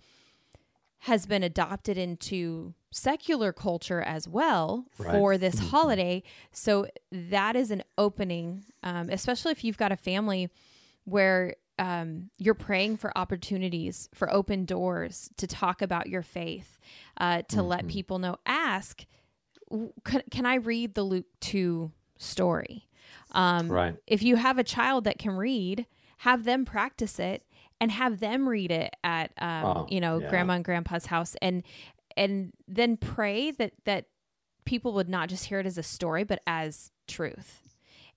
has been adopted into secular culture as well Right. for this Mhm. holiday so that is an opening um, especially if you've got a family where um, you're praying for opportunities for open doors to talk about your faith uh, to let Mhm. people know ask can, can i read the luke 2 story um, Right. if you have a child that can read have them practice it and have them read it at um, Oh, you know yeah. grandma and grandpa's house and and then pray that that people would not just hear it as a story but as truth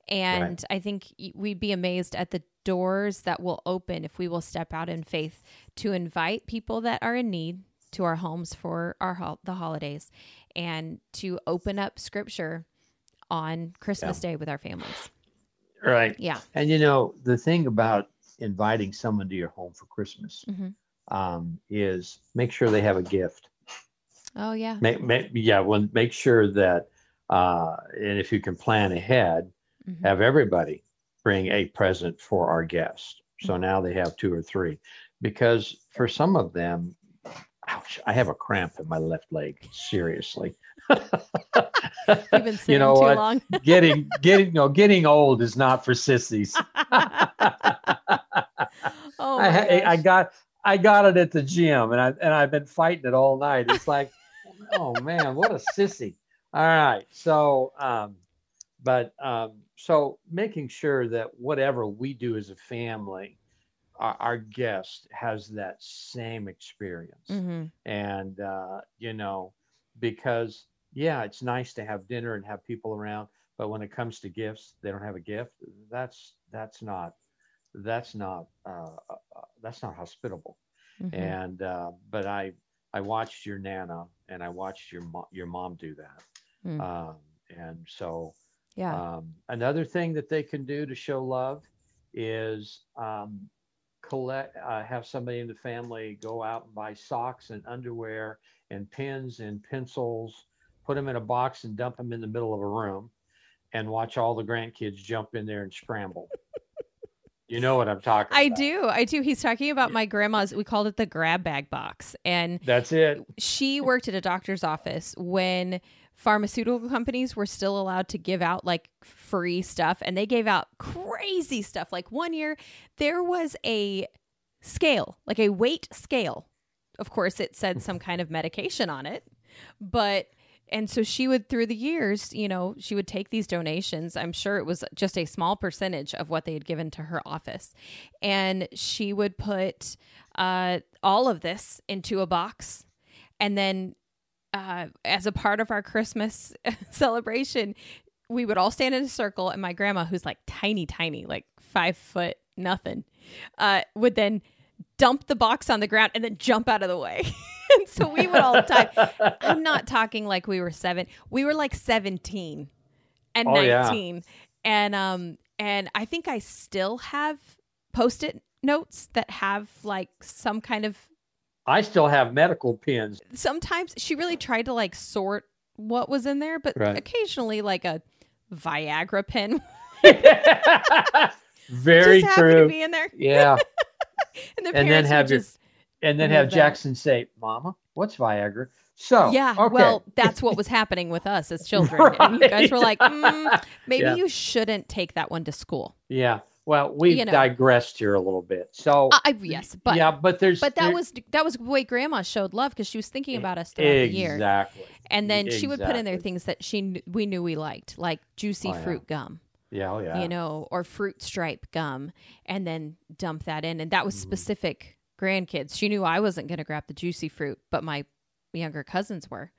and i think we'd be amazed at the doors that will open if we will step out in faith to invite people that are in need to our homes for our hol- the holidays and to open up scripture on christmas day with our families Right. yeah And you know, the thing about inviting someone to your home for Christmas Mhm. um, is make sure they have a gift. oh yeah Make, make, yeah, well, make sure that, uh, and if you can plan ahead, Mhm. have everybody bring a present for our guest. So now they have two or three, because for some of them, ouch, I have a cramp in my left leg. Seriously. *laughs* *laughs* We've been sitting you know too what? long. *laughs* getting getting no getting old is not for sissies. *laughs* oh I, I got I got it at the gym and I and I've been fighting it all night. It's like, oh man, what a sissy. All right. So um, but um, so making sure that whatever we do as a family, our, our guest has that same experience. Mhm. And uh, you know, because yeah, it's nice to have dinner and have people around, but when it comes to gifts, they don't have a gift. That's that's not that's not uh, uh, uh, that's not hospitable. Mhm. And uh, but I I watched your nana and I watched your mo- your mom do that. Mm. Um, and so yeah. um, another thing that they can do to show love is um, collect, uh, have somebody in the family go out and buy socks and underwear and pens and pencils, put them in a box and dump them in the middle of a room, and watch all the grandkids jump in there and scramble. *laughs* you know what I'm talking I about. do. I do. He's talking about my grandma's. We called it the grab bag box. And That's it. she worked at a doctor's office when pharmaceutical companies were still allowed to give out like free stuff and they gave out crazy stuff. Like one year, there was a scale, like a weight scale. Of course, it said some kind of medication on it, but and so she would through the years you know she would take these donations. I'm sure it was just a small percentage of what they had given to her office. And she would put uh, all of this into a box. And then uh, as a part of our christmas *laughs* celebration we would all stand in a circle and my grandma who's like tiny tiny like five foot nothing uh, would then dump the box on the ground and then jump out of the way *laughs* and *laughs* so we would all time *laughs* I'm not talking like we were seven. We were like 17 and Oh, yeah. 19. And um and I think I still have post-it notes that have like some kind of I still have medical pins. sometimes she really tried to like sort what was in there, but Right. occasionally like a Viagra pin. *laughs* Very happened to true. be in there. Yeah. And the then parents have would your- just And then have. Jackson say, Mama, what's Viagra? So, Yeah, okay. well, that's what was happening with us as children. And you guys were like, mm, maybe Yeah. you shouldn't take that one to school. yeah. Well, we've you know. digressed here a little bit. So, Uh, I, yes, but yeah, but there's. But that there- was that was the way Grandma showed love because she was thinking about us throughout the year, Exactly. and then she would put in there things that she we knew we liked, like juicy Oh, yeah. fruit gum, Yeah, oh, yeah. you know, or fruit stripe gum, and then dump that in, and that was Mhm. specific grandkids. She knew I wasn't going to grab the juicy fruit, but my younger cousins were.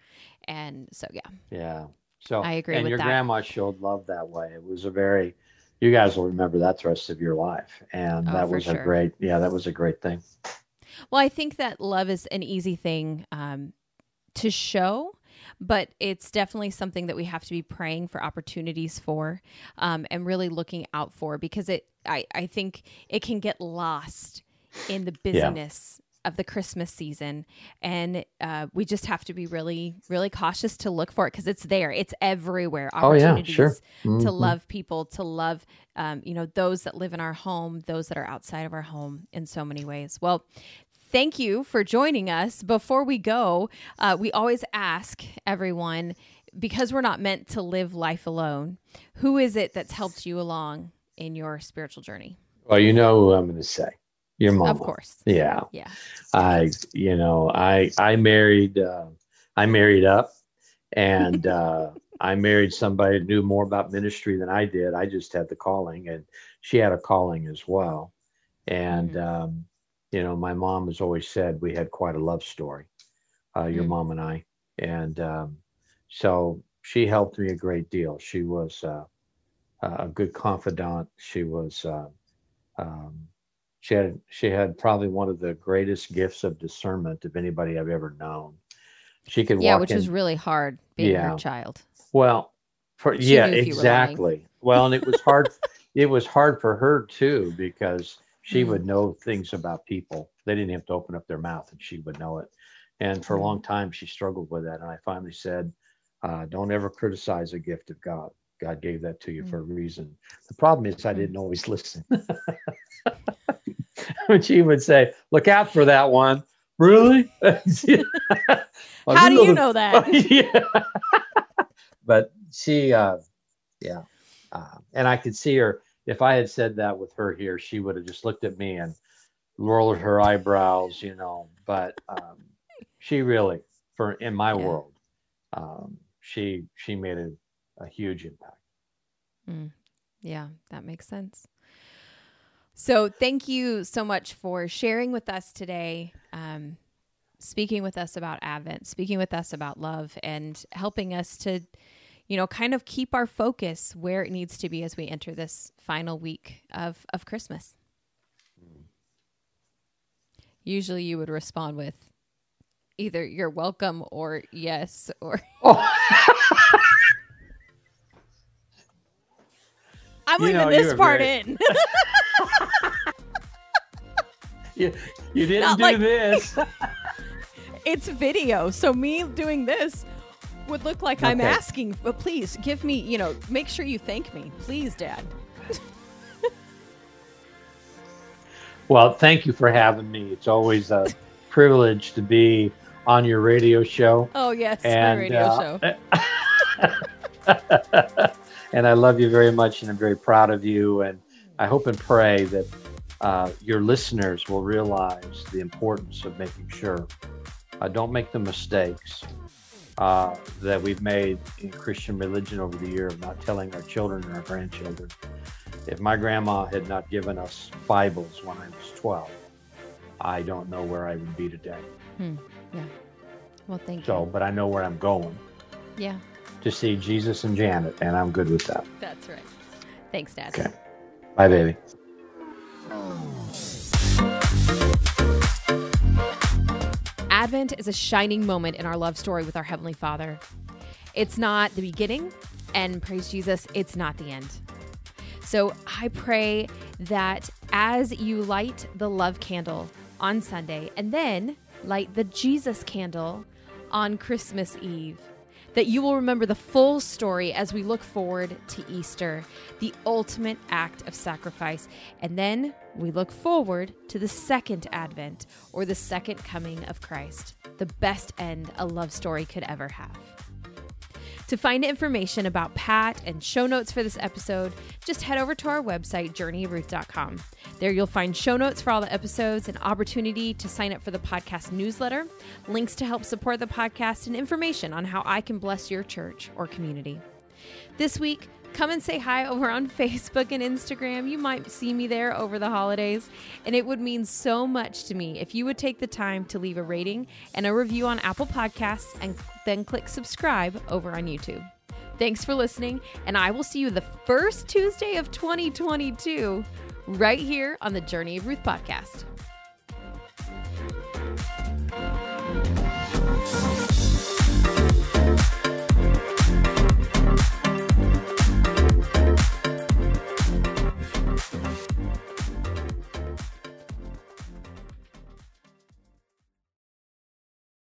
And so, yeah. Yeah. So I agree And with your that. grandma showed love that way. It was a very, you guys will remember that the rest of your life, and Oh, that was sure. a great. Yeah, that was a great thing. Well, I think that love is an easy thing um, to show, but it's definitely something that we have to be praying for opportunities for um, and really looking out for because it. I, I think it can get lost in the busyness of the Christmas season, and uh, we just have to be really, really cautious to look for it because it's there. It's everywhere. Oh, yeah, Opportunities sure. to Mhm. love people, to love, um, you know, those that live in our home, those that are outside of our home in so many ways. Well, thank you for joining us. Before we go, uh, we always ask everyone because we're not meant to live life alone. Who is it that's helped you along in your spiritual journey? Well, you know who I'm going to say. Your mom. Of course. Yeah. Yeah. I, you know, I I married. Uh, I married up, and uh, *laughs* I married somebody that knew more about ministry than I did. I just had the calling, and she had a calling as well. And um, you know, my mom has always said we had quite a love story, uh, your Mm. mom and I, and um, so she helped me a great deal. She was uh, a good confidant. She was. Uh, um, she had she had probably one of the greatest gifts of discernment of anybody I've ever known. She could Yeah, which in. is really hard being Yeah. her child. Well, for yeah, knew if you were lying. exactly. Well, and it was hard. *laughs* it was hard for her too because she Mm. would know things about people. They didn't have to open up their mouth, and she would know it. And for a Mm. long time, she struggled with that. And I finally said, uh, "Don't ever criticize a gift of God. God gave that to you Mm. for a reason." The problem is, I Mm. didn't always *laughs* listen. She would say, "Look out for that one," really? *laughs* How do you know that? *laughs* yeah. but she, uh, yeah. Uh, and I could see her, if I had said that with her here, she would have just looked at me and rolled her eyebrows, you know. But um, she really, for in my Yeah. world, um, she she made a, a huge impact. Mm. Yeah, that makes sense. So, thank you so much for sharing with us today, um, speaking with us about Advent, speaking with us about love, and helping us to, you know, kind of keep our focus where it needs to be as we enter this final week of, of Christmas. Usually, you would respond with either you're welcome or yes, or *laughs* Oh, I'm You leaving know, this part in. *laughs* *laughs* you, you didn't Not do like- this. *laughs* it's video so me doing this would look like i'm asking but please give me you know make sure you thank me please dad *laughs* Well, thank you for having me. It's always a privilege to be on your radio show. oh yes my and radio uh, show *laughs* and I love you very much, and I'm very proud of you. And I hope and pray that uh, your listeners will realize the importance of making sure uh, don't make the mistakes uh, that we've made in Christian religion over the year of not telling our children and our grandchildren. If my grandma had not given us Bibles when I was 12, I don't know where I would be today. Yeah. Well thank So, you but I know where I'm going yeah to see Jesus and Janet, and I'm good with that. that's right thanks dad Okay. Bye, baby. Advent is a shining moment in our love story with our Heavenly Father. It's not the beginning, and praise Jesus, it's not the end. So I pray that as you light the love candle on Sunday and then light the Jesus candle on Christmas Eve, that you will remember the full story as we look forward to Easter, the ultimate act of sacrifice. And then we look forward to the second advent or the second coming of Christ, the best end a love story could ever have. To find information about Pat and show notes for this episode, just head over to our website, journeyofruth.com. There you'll find show notes for all the episodes, an opportunity to sign up for the podcast newsletter, links to help support the podcast, and information on how I can bless your church or community. This week, come and say hi over on *laughs* Facebook and Instagram. You might see me there over the holidays, and it would mean so much to me if you would take the time to leave a rating and a review on Apple Podcasts and then click subscribe over on YouTube. Thanks for listening, and I will see you the first Tuesday of 2022 right here on the Journey of Ruth podcast.